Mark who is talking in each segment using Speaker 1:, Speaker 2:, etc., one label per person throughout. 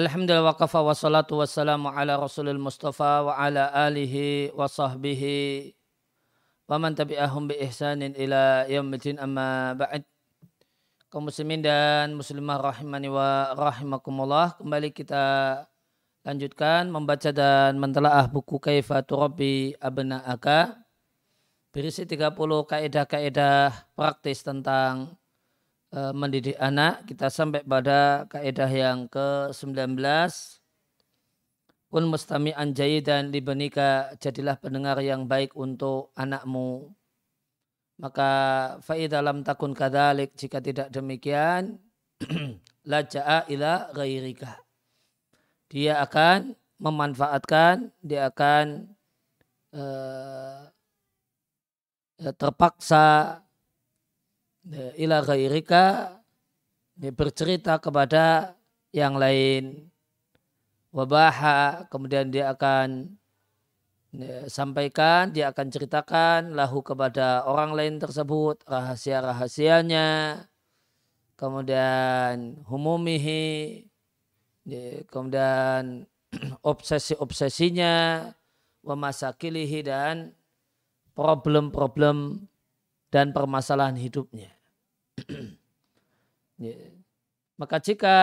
Speaker 1: Alhamdulillah wa kafa wa salatu wassalamu ala rasulil mustafa wa ala alihi wa sahbihi wa man tabi'ahum bi ihsanin ila yaumidin amma ba'd. Kaum muslimin dan muslimah rahimani wa rahimakumullah kembali kita lanjutkan membaca dan mentelaah buku Kaifa Turabi Abna'aka. Berisi 30 kaidah-kaidah praktis tentang Eh, mendidik anak kita sampai pada kaidah yang ke-19 pun mustami'an dan libanika jadilah pendengar yang baik untuk anakmu. Maka faida dalam takun kadalik jika tidak demikian laja'a ila ghairika. Dia akan memanfaatkan dia akan uh, terpaksa ila ghairika bercerita kepada yang lain wabaha kemudian dia akan sampaikan dia akan ceritakan lahu kepada orang lain tersebut rahasia-rahasianya kemudian humumihi kemudian obsesi-obsesinya wa masakilihi dan problem-problem dan permasalahan hidupnya. Maka jika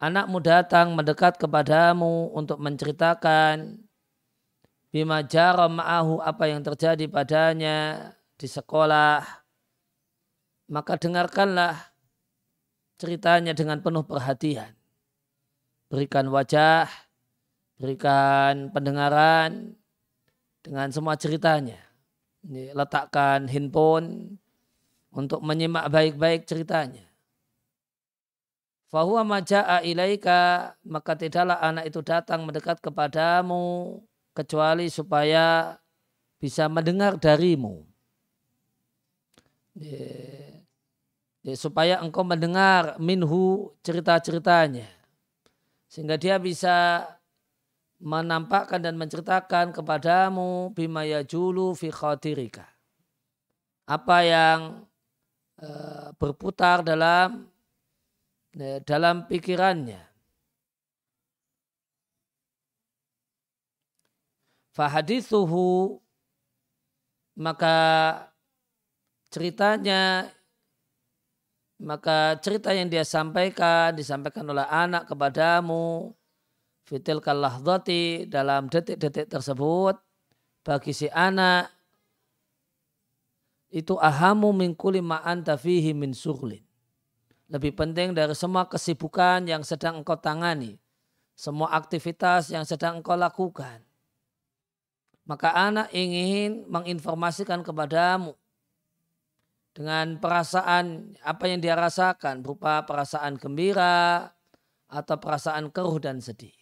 Speaker 1: anakmu datang mendekat kepadamu untuk menceritakan bima jara ma'ahu apa yang terjadi padanya di sekolah, maka dengarkanlah ceritanya dengan penuh perhatian. Berikan wajah, berikan pendengaran dengan semua ceritanya letakkan handphone untuk menyimak baik-baik ceritanya. Fahuwa maja'a ilaika, maka tidaklah anak itu datang mendekat kepadamu, kecuali supaya bisa mendengar darimu. supaya engkau mendengar minhu cerita-ceritanya. Sehingga dia bisa menampakkan dan menceritakan kepadamu bima yajulu fi khatirika. Apa yang e, berputar dalam e, dalam pikirannya. Fahadithuhu maka ceritanya maka cerita yang dia sampaikan disampaikan oleh anak kepadamu fitil kalahdati dalam detik-detik tersebut bagi si anak itu ahamu min kulli anta fihi min surlin. Lebih penting dari semua kesibukan yang sedang engkau tangani. Semua aktivitas yang sedang engkau lakukan. Maka anak ingin menginformasikan kepadamu dengan perasaan apa yang dia rasakan berupa perasaan gembira atau perasaan keruh dan sedih.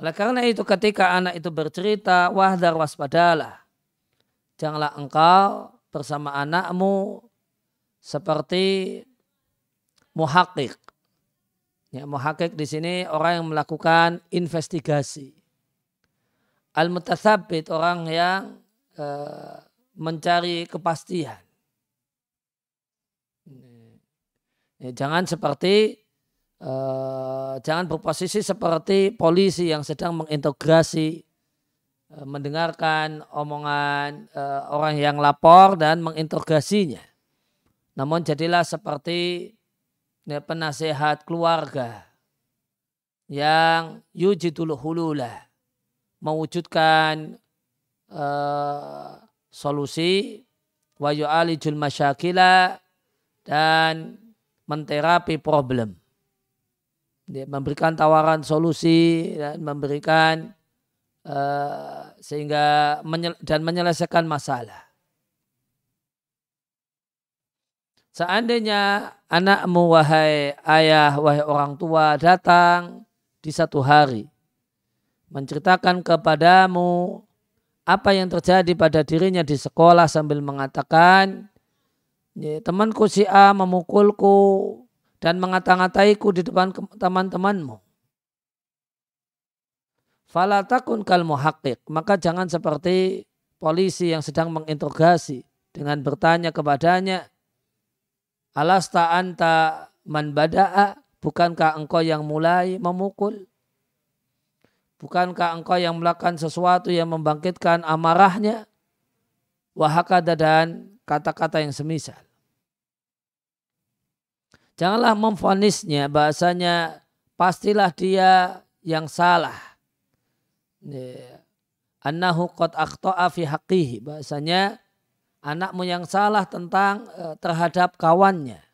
Speaker 1: Oleh karena itu ketika anak itu bercerita, wahdar waspadalah. Janganlah engkau bersama anakmu seperti muhakik. Ya, muhakik di sini orang yang melakukan investigasi. Al-mutathabit orang yang e, mencari kepastian. Ya, jangan seperti uh, jangan berposisi seperti polisi yang sedang mengintegrasi uh, mendengarkan omongan uh, orang yang lapor dan mengintegrasinya. Namun jadilah seperti ya, penasehat keluarga yang yujidul hulula mewujudkan uh, solusi wa yu'alijul masyakila dan menterapi problem dia memberikan tawaran solusi dan memberikan uh, sehingga menyel, dan menyelesaikan masalah. Seandainya anakmu wahai ayah, wahai orang tua datang di satu hari menceritakan kepadamu apa yang terjadi pada dirinya di sekolah sambil mengatakan temanku si A memukulku dan mengata-ngataiku di depan teman-temanmu. Fala takun kal muhaqqiq, maka jangan seperti polisi yang sedang menginterogasi dengan bertanya kepadanya, Alasta anta man bada'a? Bukankah engkau yang mulai memukul? Bukankah engkau yang melakukan sesuatu yang membangkitkan amarahnya? Wahakada dan kata-kata yang semisal janganlah memfonisnya bahasanya pastilah dia yang salah. Annahu qad akhta'a fi haqqihi. Bahasanya anakmu yang salah tentang eh, terhadap kawannya.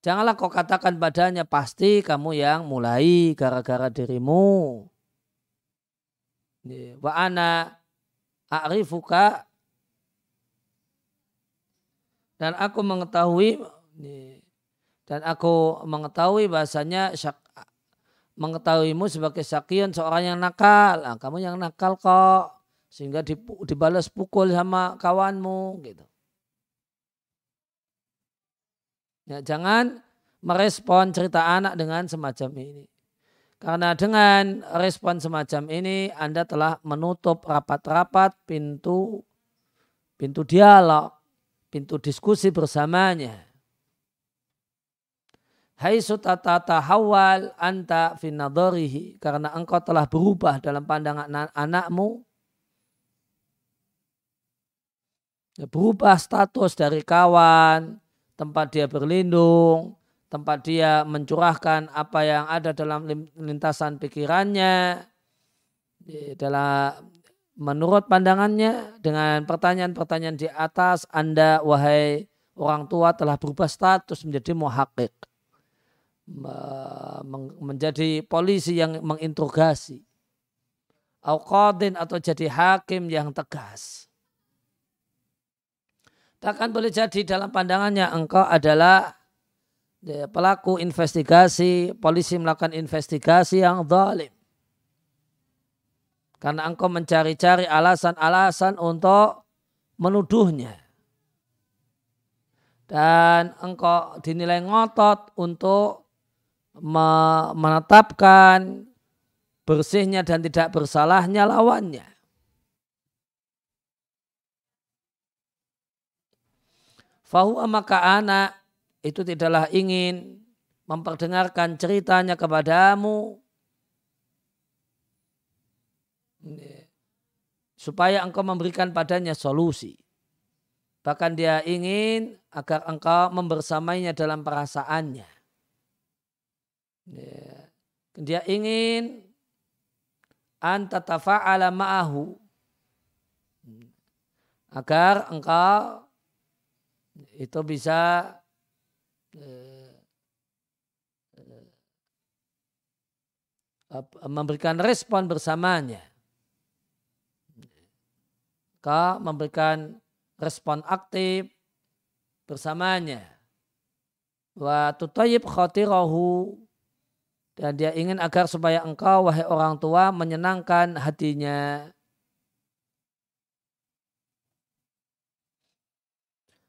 Speaker 1: Janganlah kau katakan padanya pasti kamu yang mulai gara-gara dirimu. Wa ana a'rifuka. Dan aku mengetahui dan aku mengetahui bahasanya syak, mengetahuimu sebagai sakian seorang yang nakal. Nah, kamu yang nakal kok sehingga dibalas pukul sama kawanmu gitu. Ya, jangan merespon cerita anak dengan semacam ini. Karena dengan respon semacam ini Anda telah menutup rapat-rapat pintu pintu dialog, pintu diskusi bersamanya. Hai sutata tahawal anta finadorihi karena engkau telah berubah dalam pandangan anakmu. Berubah status dari kawan tempat dia berlindung, tempat dia mencurahkan apa yang ada dalam lintasan pikirannya, dalam menurut pandangannya dengan pertanyaan-pertanyaan di atas Anda wahai orang tua telah berubah status menjadi muhakik menjadi polisi yang menginterogasi au atau jadi hakim yang tegas Takkan boleh jadi dalam pandangannya engkau adalah ya, pelaku investigasi, polisi melakukan investigasi yang zalim. Karena engkau mencari-cari alasan-alasan untuk menuduhnya. Dan engkau dinilai ngotot untuk menetapkan bersihnya dan tidak bersalahnya lawannya. Fahu maka anak itu tidaklah ingin memperdengarkan ceritanya kepadamu supaya engkau memberikan padanya solusi. Bahkan dia ingin agar engkau membersamainya dalam perasaannya. Dia ingin antatafa'ala ma'ahu agar engkau itu bisa eh, eh, memberikan respon bersamanya. Kau memberikan respon aktif bersamanya. Wa tutayib khotirahu dan dia ingin agar supaya engkau wahai orang tua menyenangkan hatinya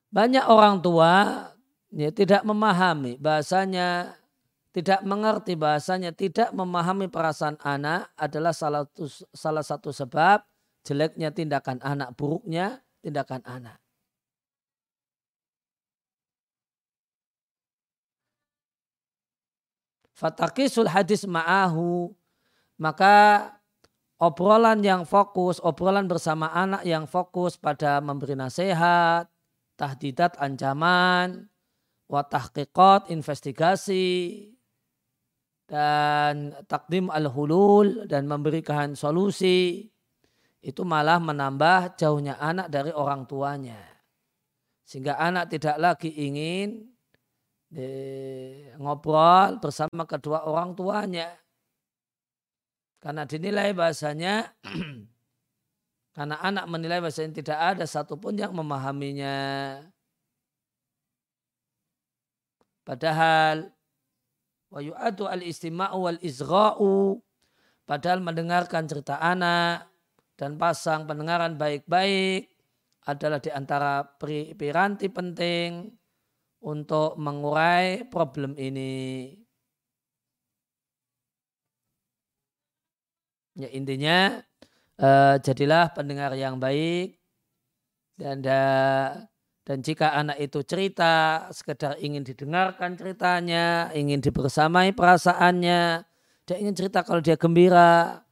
Speaker 1: Banyak orang tua ya, tidak memahami bahasanya, tidak mengerti bahasanya, tidak memahami perasaan anak adalah salah satu, salah satu sebab jeleknya tindakan anak, buruknya tindakan anak. Fatakisul hadis ma'ahu maka obrolan yang fokus, obrolan bersama anak yang fokus pada memberi nasihat, tahdidat ancaman, watahqiqat investigasi, dan takdim al-hulul dan memberikan solusi itu malah menambah jauhnya anak dari orang tuanya. Sehingga anak tidak lagi ingin eh, ngobrol bersama kedua orang tuanya. Karena dinilai bahasanya Karena anak menilai bahasa ini tidak ada satupun yang memahaminya. Padahal wa yu'adu al-istima'u wal izra'u padahal mendengarkan cerita anak dan pasang pendengaran baik-baik adalah di antara piranti penting untuk mengurai problem ini. Ya intinya uh, jadilah pendengar yang baik dan da, Dan jika anak itu cerita, sekedar ingin didengarkan ceritanya, ingin dibersamai perasaannya, dia ingin cerita kalau dia gembira,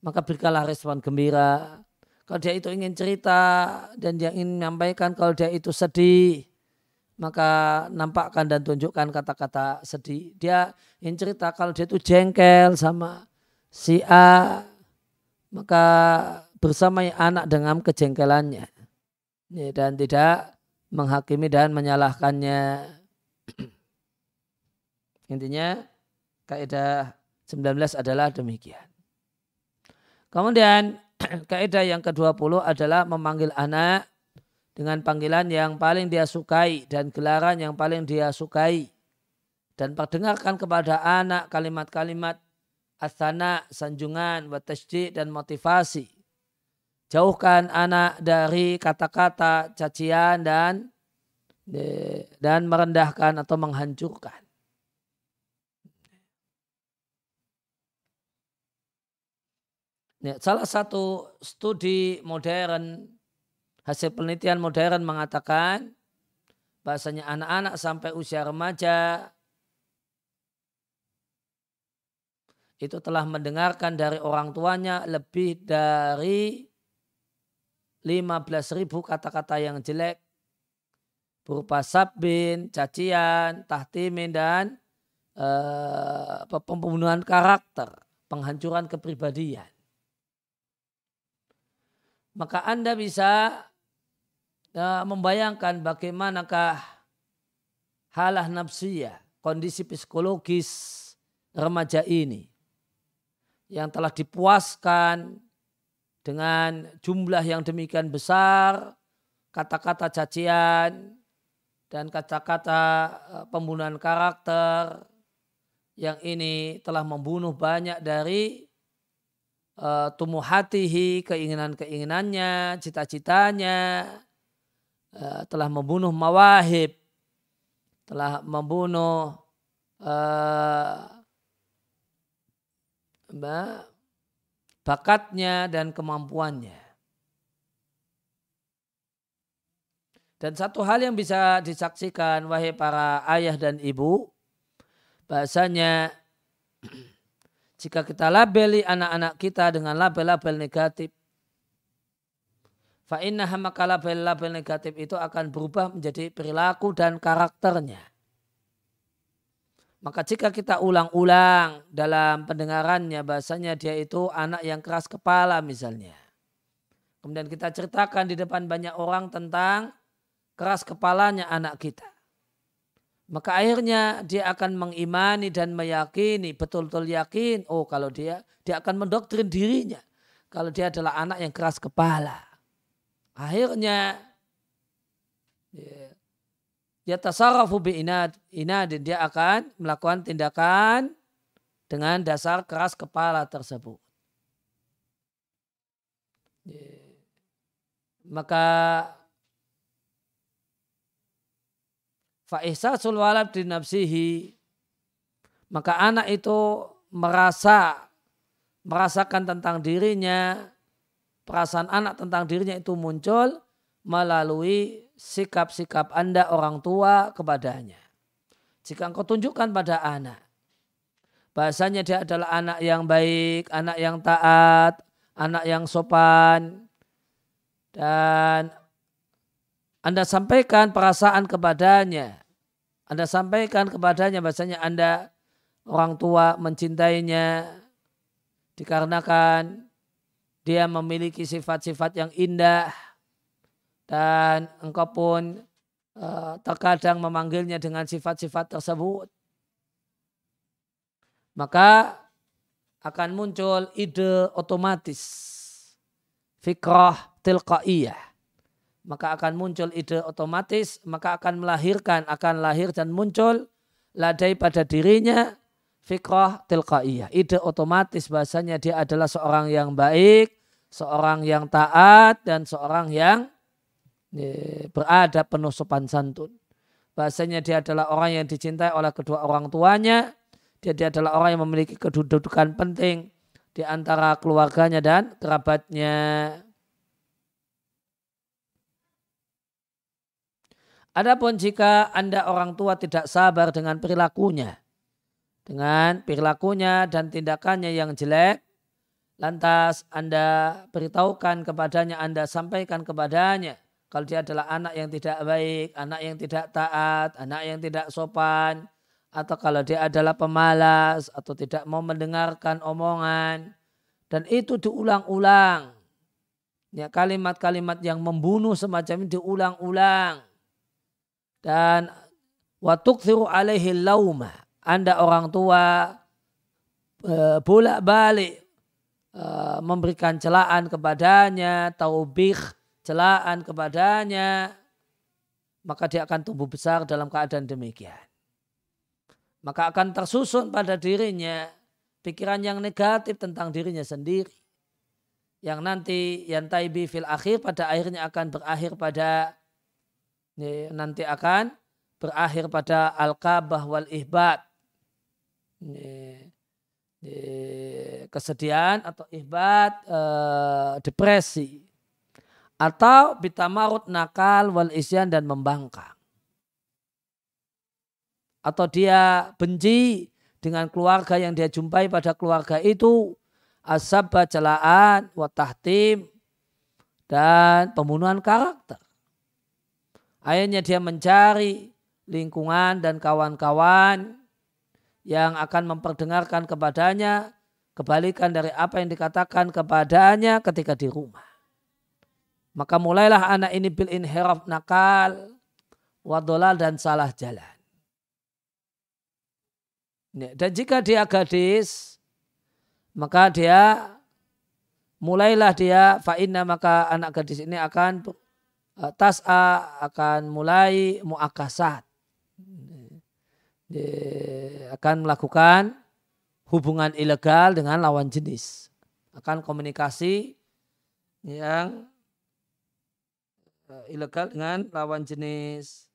Speaker 1: maka berikanlah respon gembira. Kalau dia itu ingin cerita dan dia ingin menyampaikan kalau dia itu sedih, maka nampakkan dan tunjukkan kata-kata sedih. Dia ingin cerita kalau dia itu jengkel sama si A, maka bersamai anak dengan kejengkelannya. Dan tidak menghakimi dan menyalahkannya. Intinya kaidah 19 adalah demikian. Kemudian kaidah yang ke-20 adalah memanggil anak dengan panggilan yang paling dia sukai dan gelaran yang paling dia sukai. Dan perdengarkan kepada anak kalimat-kalimat asana, sanjungan, watasjid dan motivasi Jauhkan anak dari kata-kata cacian dan dan merendahkan atau menghancurkan. Ya, salah satu studi modern, hasil penelitian modern mengatakan bahasanya anak-anak sampai usia remaja itu telah mendengarkan dari orang tuanya lebih dari 15 ribu kata-kata yang jelek berupa sabin, cacian, tahtimin dan uh, pembunuhan karakter, penghancuran kepribadian. Maka Anda bisa uh, membayangkan bagaimanakah halah nafsiyah, kondisi psikologis remaja ini yang telah dipuaskan dengan jumlah yang demikian besar, kata-kata cacian, dan kata-kata eh, pembunuhan karakter yang ini telah membunuh banyak dari uh, tumbuh hatihi, keinginan-keinginannya, cita-citanya, uh, telah membunuh mawahib, telah membunuh uh, bakatnya dan kemampuannya. Dan satu hal yang bisa disaksikan wahai para ayah dan ibu, bahasanya jika kita labeli anak-anak kita dengan label-label negatif, fa'inna maka label-label negatif itu akan berubah menjadi perilaku dan karakternya. Maka jika kita ulang-ulang dalam pendengarannya bahasanya dia itu anak yang keras kepala misalnya. Kemudian kita ceritakan di depan banyak orang tentang keras kepalanya anak kita. Maka akhirnya dia akan mengimani dan meyakini, betul-betul yakin, oh kalau dia, dia akan mendoktrin dirinya. Kalau dia adalah anak yang keras kepala. Akhirnya ya, ya tasarrafu bi inad, inadin dia akan melakukan tindakan dengan dasar keras kepala tersebut. Maka fa'ihsasul walad di nafsihi maka anak itu merasa merasakan tentang dirinya perasaan anak tentang dirinya itu muncul melalui sikap-sikap Anda orang tua kepadanya. Jika engkau tunjukkan pada anak, bahasanya dia adalah anak yang baik, anak yang taat, anak yang sopan, dan Anda sampaikan perasaan kepadanya. Anda sampaikan kepadanya bahasanya Anda orang tua mencintainya dikarenakan dia memiliki sifat-sifat yang indah, dan engkau pun uh, terkadang memanggilnya dengan sifat-sifat tersebut, maka akan muncul ide otomatis. Fikrah tilqaiyah. Maka akan muncul ide otomatis maka akan melahirkan akan lahir dan muncul ladai pada dirinya fikrah tilqaiyah ide otomatis bahasanya dia adalah seorang yang baik seorang yang taat dan seorang yang berada penuh sopan santun. Bahasanya dia adalah orang yang dicintai oleh kedua orang tuanya. Dia, dia adalah orang yang memiliki kedudukan penting di antara keluarganya dan kerabatnya. Adapun jika Anda orang tua tidak sabar dengan perilakunya, dengan perilakunya dan tindakannya yang jelek, lantas Anda beritahukan kepadanya, Anda sampaikan kepadanya, kalau dia adalah anak yang tidak baik, anak yang tidak taat, anak yang tidak sopan, atau kalau dia adalah pemalas atau tidak mau mendengarkan omongan, dan itu diulang-ulang. Ya, kalimat-kalimat yang membunuh semacam ini diulang-ulang dan watukthiru alaihi lauma. Anda orang tua e, bolak-balik e, memberikan celaan kepadanya, taubih celaan kepadanya, maka dia akan tumbuh besar dalam keadaan demikian. Maka akan tersusun pada dirinya pikiran yang negatif tentang dirinya sendiri. Yang nanti yang taibi fil akhir pada akhirnya akan berakhir pada nanti akan berakhir pada al-kabah wal ihbat. Kesedihan atau ihbat, eh, depresi. Atau bitamarut nakal wal isyan dan membangkang. Atau dia benci dengan keluarga yang dia jumpai pada keluarga itu asabah celaan, watahtim, dan pembunuhan karakter. Akhirnya dia mencari lingkungan dan kawan-kawan yang akan memperdengarkan kepadanya kebalikan dari apa yang dikatakan kepadanya ketika di rumah. Maka mulailah anak ini bil inhiraf nakal, wadolal dan salah jalan. Dan jika dia gadis, maka dia mulailah dia fa'inna maka anak gadis ini akan Eh, tas'a akan mulai muakasat akan melakukan hubungan ilegal dengan lawan jenis. Akan komunikasi yang eh, ilegal dengan lawan jenis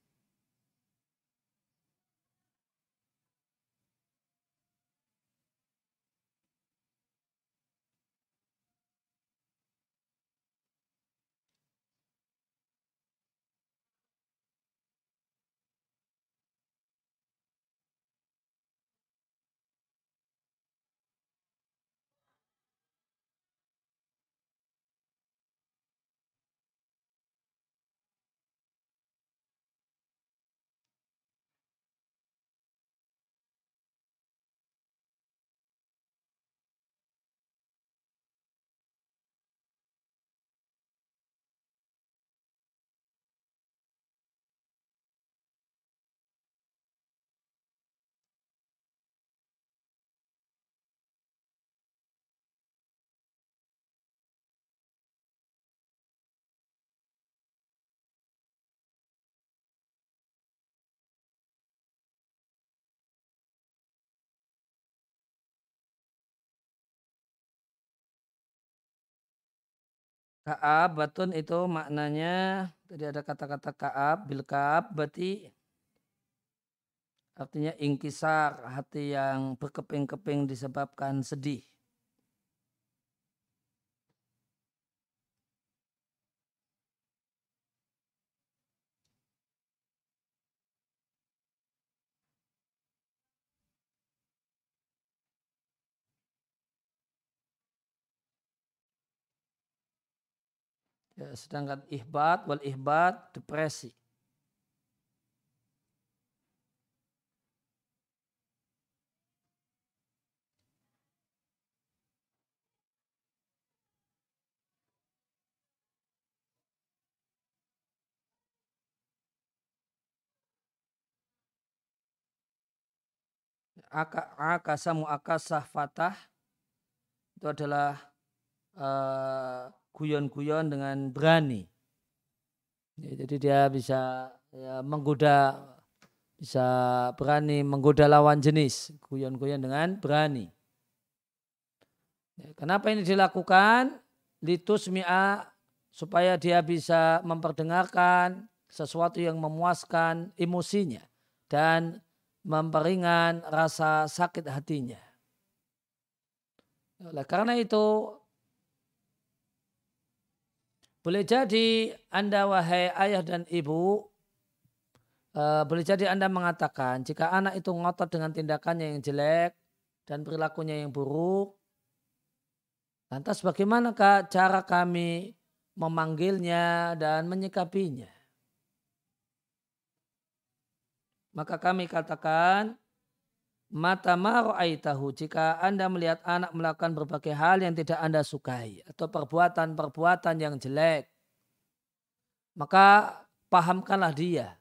Speaker 1: Ka'ab batun itu maknanya tadi ada kata-kata ka'ab bil ka'ab berarti artinya ingkisar hati yang berkeping-keping disebabkan sedih. Ya, sedangkan ihbat wal ihbat depresi. akasa muakasah fatah itu adalah uh, guyon-guyon dengan berani. Ya, jadi dia bisa ya, menggoda, bisa berani menggoda lawan jenis, guyon-guyon dengan berani. Ya, kenapa ini dilakukan? Litus mi'a supaya dia bisa memperdengarkan sesuatu yang memuaskan emosinya dan memperingan rasa sakit hatinya. Oleh karena itu boleh jadi Anda wahai ayah dan ibu uh, boleh jadi Anda mengatakan jika anak itu ngotot dengan tindakannya yang jelek dan perilakunya yang buruk, lantas bagaimanakah cara kami memanggilnya dan menyikapinya? Maka kami katakan, mata tahu jika Anda melihat anak melakukan berbagai hal yang tidak Anda sukai atau perbuatan-perbuatan yang jelek, maka pahamkanlah dia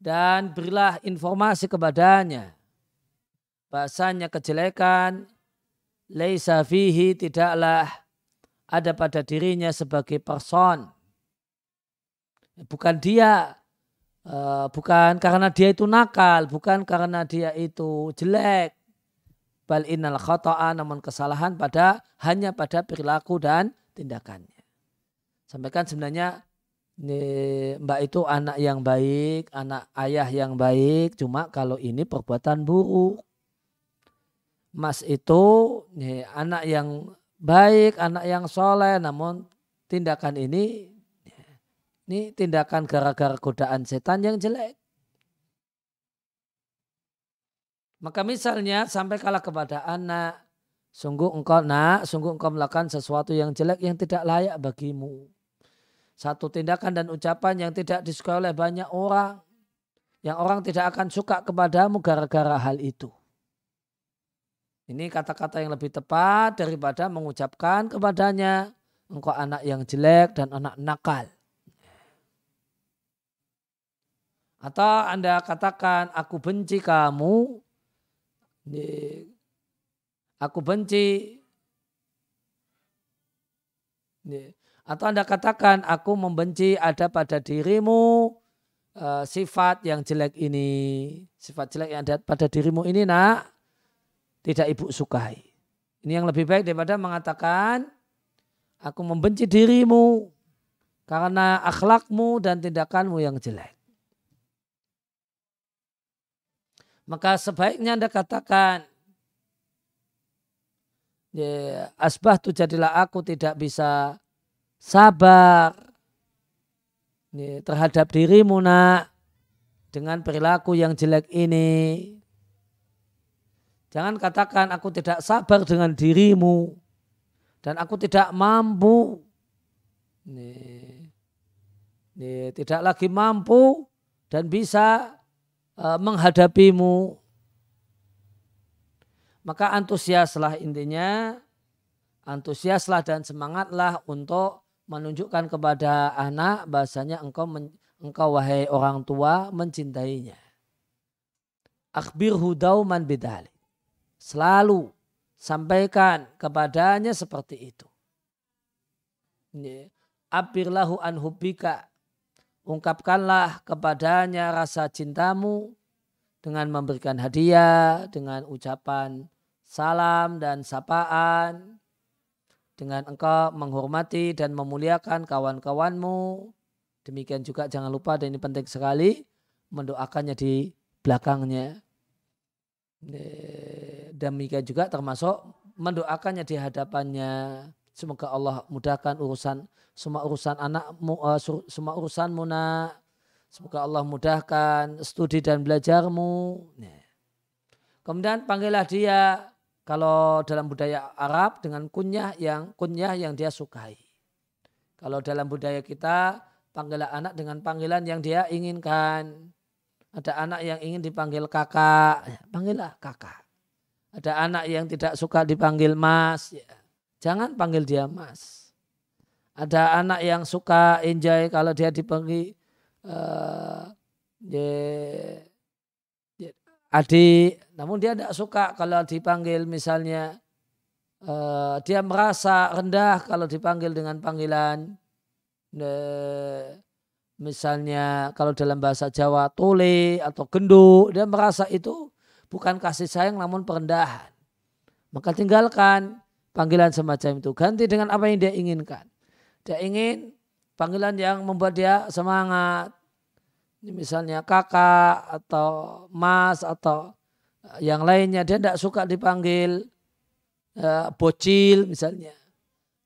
Speaker 1: dan berilah informasi kepadanya. Bahasanya kejelekan laisa fihi tidaklah ada pada dirinya sebagai person. Bukan dia Uh, bukan karena dia itu nakal, bukan karena dia itu jelek. Bal innal khata'a namun kesalahan pada hanya pada perilaku dan tindakannya. Sampaikan sebenarnya ini, mbak itu anak yang baik, anak ayah yang baik, cuma kalau ini perbuatan buruk. Mas itu ini, anak yang baik, anak yang soleh, namun tindakan ini ini tindakan gara-gara godaan setan yang jelek. Maka misalnya sampai kalah kepada anak, sungguh engkau nak, sungguh engkau melakukan sesuatu yang jelek yang tidak layak bagimu. Satu tindakan dan ucapan yang tidak disukai oleh banyak orang. Yang orang tidak akan suka kepadamu gara-gara hal itu. Ini kata-kata yang lebih tepat daripada mengucapkan kepadanya engkau anak yang jelek dan anak nakal. Atau Anda katakan, aku benci kamu. Aku benci. Atau Anda katakan, aku membenci ada pada dirimu uh, sifat yang jelek ini. Sifat jelek yang ada pada dirimu ini nak, tidak ibu sukai. Ini yang lebih baik daripada mengatakan, aku membenci dirimu karena akhlakmu dan tindakanmu yang jelek. Maka sebaiknya Anda katakan, ya, asbah tu jadilah aku tidak bisa sabar ya, terhadap dirimu nak dengan perilaku yang jelek ini. Jangan katakan aku tidak sabar dengan dirimu dan aku tidak mampu. Tidak lagi mampu dan bisa uh, menghadapimu. Maka antusiaslah intinya, antusiaslah dan semangatlah untuk menunjukkan kepada anak bahasanya engkau men, engkau wahai orang tua mencintainya. Akhbirhu dauman bidali. Selalu sampaikan kepadanya seperti itu. Abirlahu an hubbika ungkapkanlah kepadanya rasa cintamu dengan memberikan hadiah, dengan ucapan salam dan sapaan, dengan engkau menghormati dan memuliakan kawan-kawanmu. Demikian juga jangan lupa dan ini penting sekali mendoakannya di belakangnya. Demikian juga termasuk mendoakannya di hadapannya. Semoga Allah mudahkan urusan semua urusan anakmu, uh, semua urusanmu nak. Semoga Allah mudahkan studi dan belajarmu. Kemudian panggillah dia kalau dalam budaya Arab dengan kunyah yang kunyah yang dia sukai. Kalau dalam budaya kita panggillah anak dengan panggilan yang dia inginkan. Ada anak yang ingin dipanggil kakak, ya, panggillah kakak. Ada anak yang tidak suka dipanggil mas, ya Jangan panggil dia mas. Ada anak yang suka enjoy kalau dia dipanggil uh, adik, namun dia tidak suka kalau dipanggil misalnya uh, dia merasa rendah kalau dipanggil dengan panggilan uh, misalnya kalau dalam bahasa Jawa tole atau genduk, dia merasa itu bukan kasih sayang namun perendahan. Maka tinggalkan panggilan semacam itu. Ganti dengan apa yang dia inginkan. Dia ingin panggilan yang membuat dia semangat. Misalnya kakak atau mas atau eh, yang lainnya. Dia tidak suka dipanggil uh, bocil misalnya.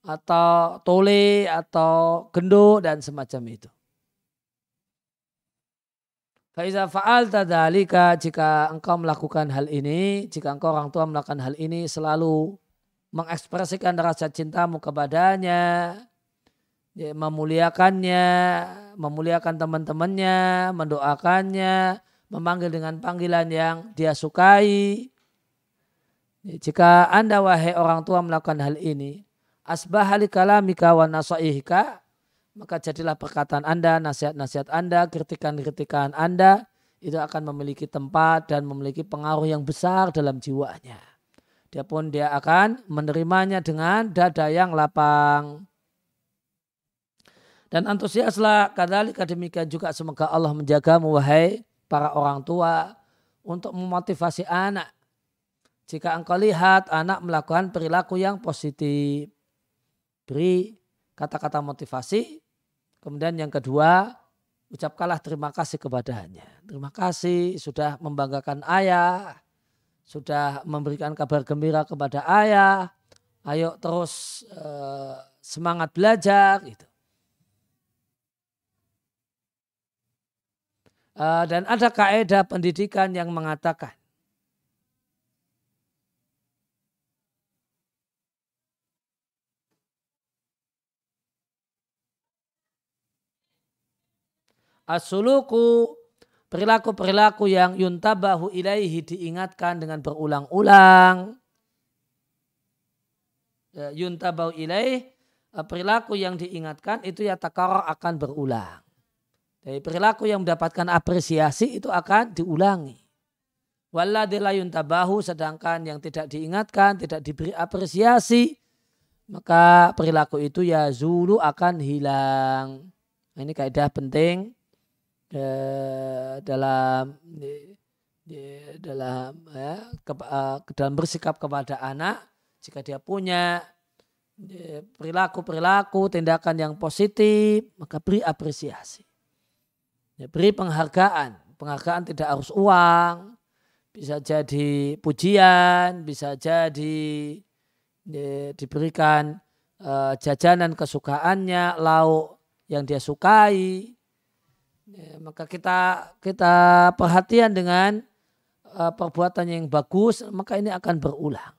Speaker 1: Atau tole atau genduk dan semacam itu. Faiza faal tadalika jika engkau melakukan hal ini, jika engkau orang tua melakukan hal ini selalu mengekspresikan rasa cintamu kepadanya, ya, memuliakannya, memuliakan teman-temannya, mendoakannya, memanggil dengan panggilan yang dia sukai. Ya, jika anda wahai orang tua melakukan hal ini, asbahali kalamika wa nasaihika, maka jadilah perkataan Anda, nasihat-nasihat Anda, kritikan-kritikan Anda itu akan memiliki tempat dan memiliki pengaruh yang besar dalam jiwanya. Dia pun dia akan menerimanya dengan dada yang lapang. Dan antusiaslah kadali demikian juga semoga Allah menjagamu wahai para orang tua untuk memotivasi anak. Jika engkau lihat anak melakukan perilaku yang positif, beri kata-kata motivasi Kemudian yang kedua, ucapkanlah terima kasih kepadanya. Terima kasih sudah membanggakan ayah, sudah memberikan kabar gembira kepada ayah. Ayo terus uh, semangat belajar gitu. Uh, dan ada kaedah pendidikan yang mengatakan Asuluku perilaku-perilaku yang yuntabahu ilaihi diingatkan dengan berulang-ulang. Ya, yuntabahu ilaih eh, perilaku yang diingatkan itu ya takaror akan berulang. Dari perilaku yang mendapatkan apresiasi itu akan diulangi. Walladila yuntabahu sedangkan yang tidak diingatkan, tidak diberi apresiasi, maka perilaku itu ya zulu akan hilang. Nah, ini kaidah penting dalam dalam ya, ke, uh, dalam bersikap kepada anak jika dia punya perilaku-perilaku tindakan yang positif maka beri apresiasi. Ya, beri penghargaan. Penghargaan tidak harus uang. Bisa jadi pujian bisa jadi ya, diberikan uh, jajanan kesukaannya lauk yang dia sukai Ya, maka kita kita perhatian dengan uh, perbuatan yang bagus, maka ini akan berulang.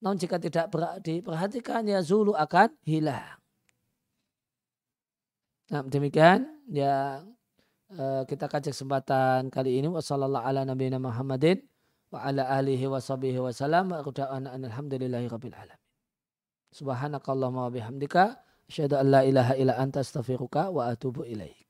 Speaker 1: Namun jika tidak diperhatikan, ya zulu akan hilang. Nah, demikian ya uh, kita kaji kesempatan kali ini nabiyina Muhammadin wa ala alihi wa sahbihi wa salam alhamdulillahi rabbil alamin. Subhanakallahumma wa bihamdika asyhadu an la ilaha illa anta astaghfiruka wa atubu ilaik.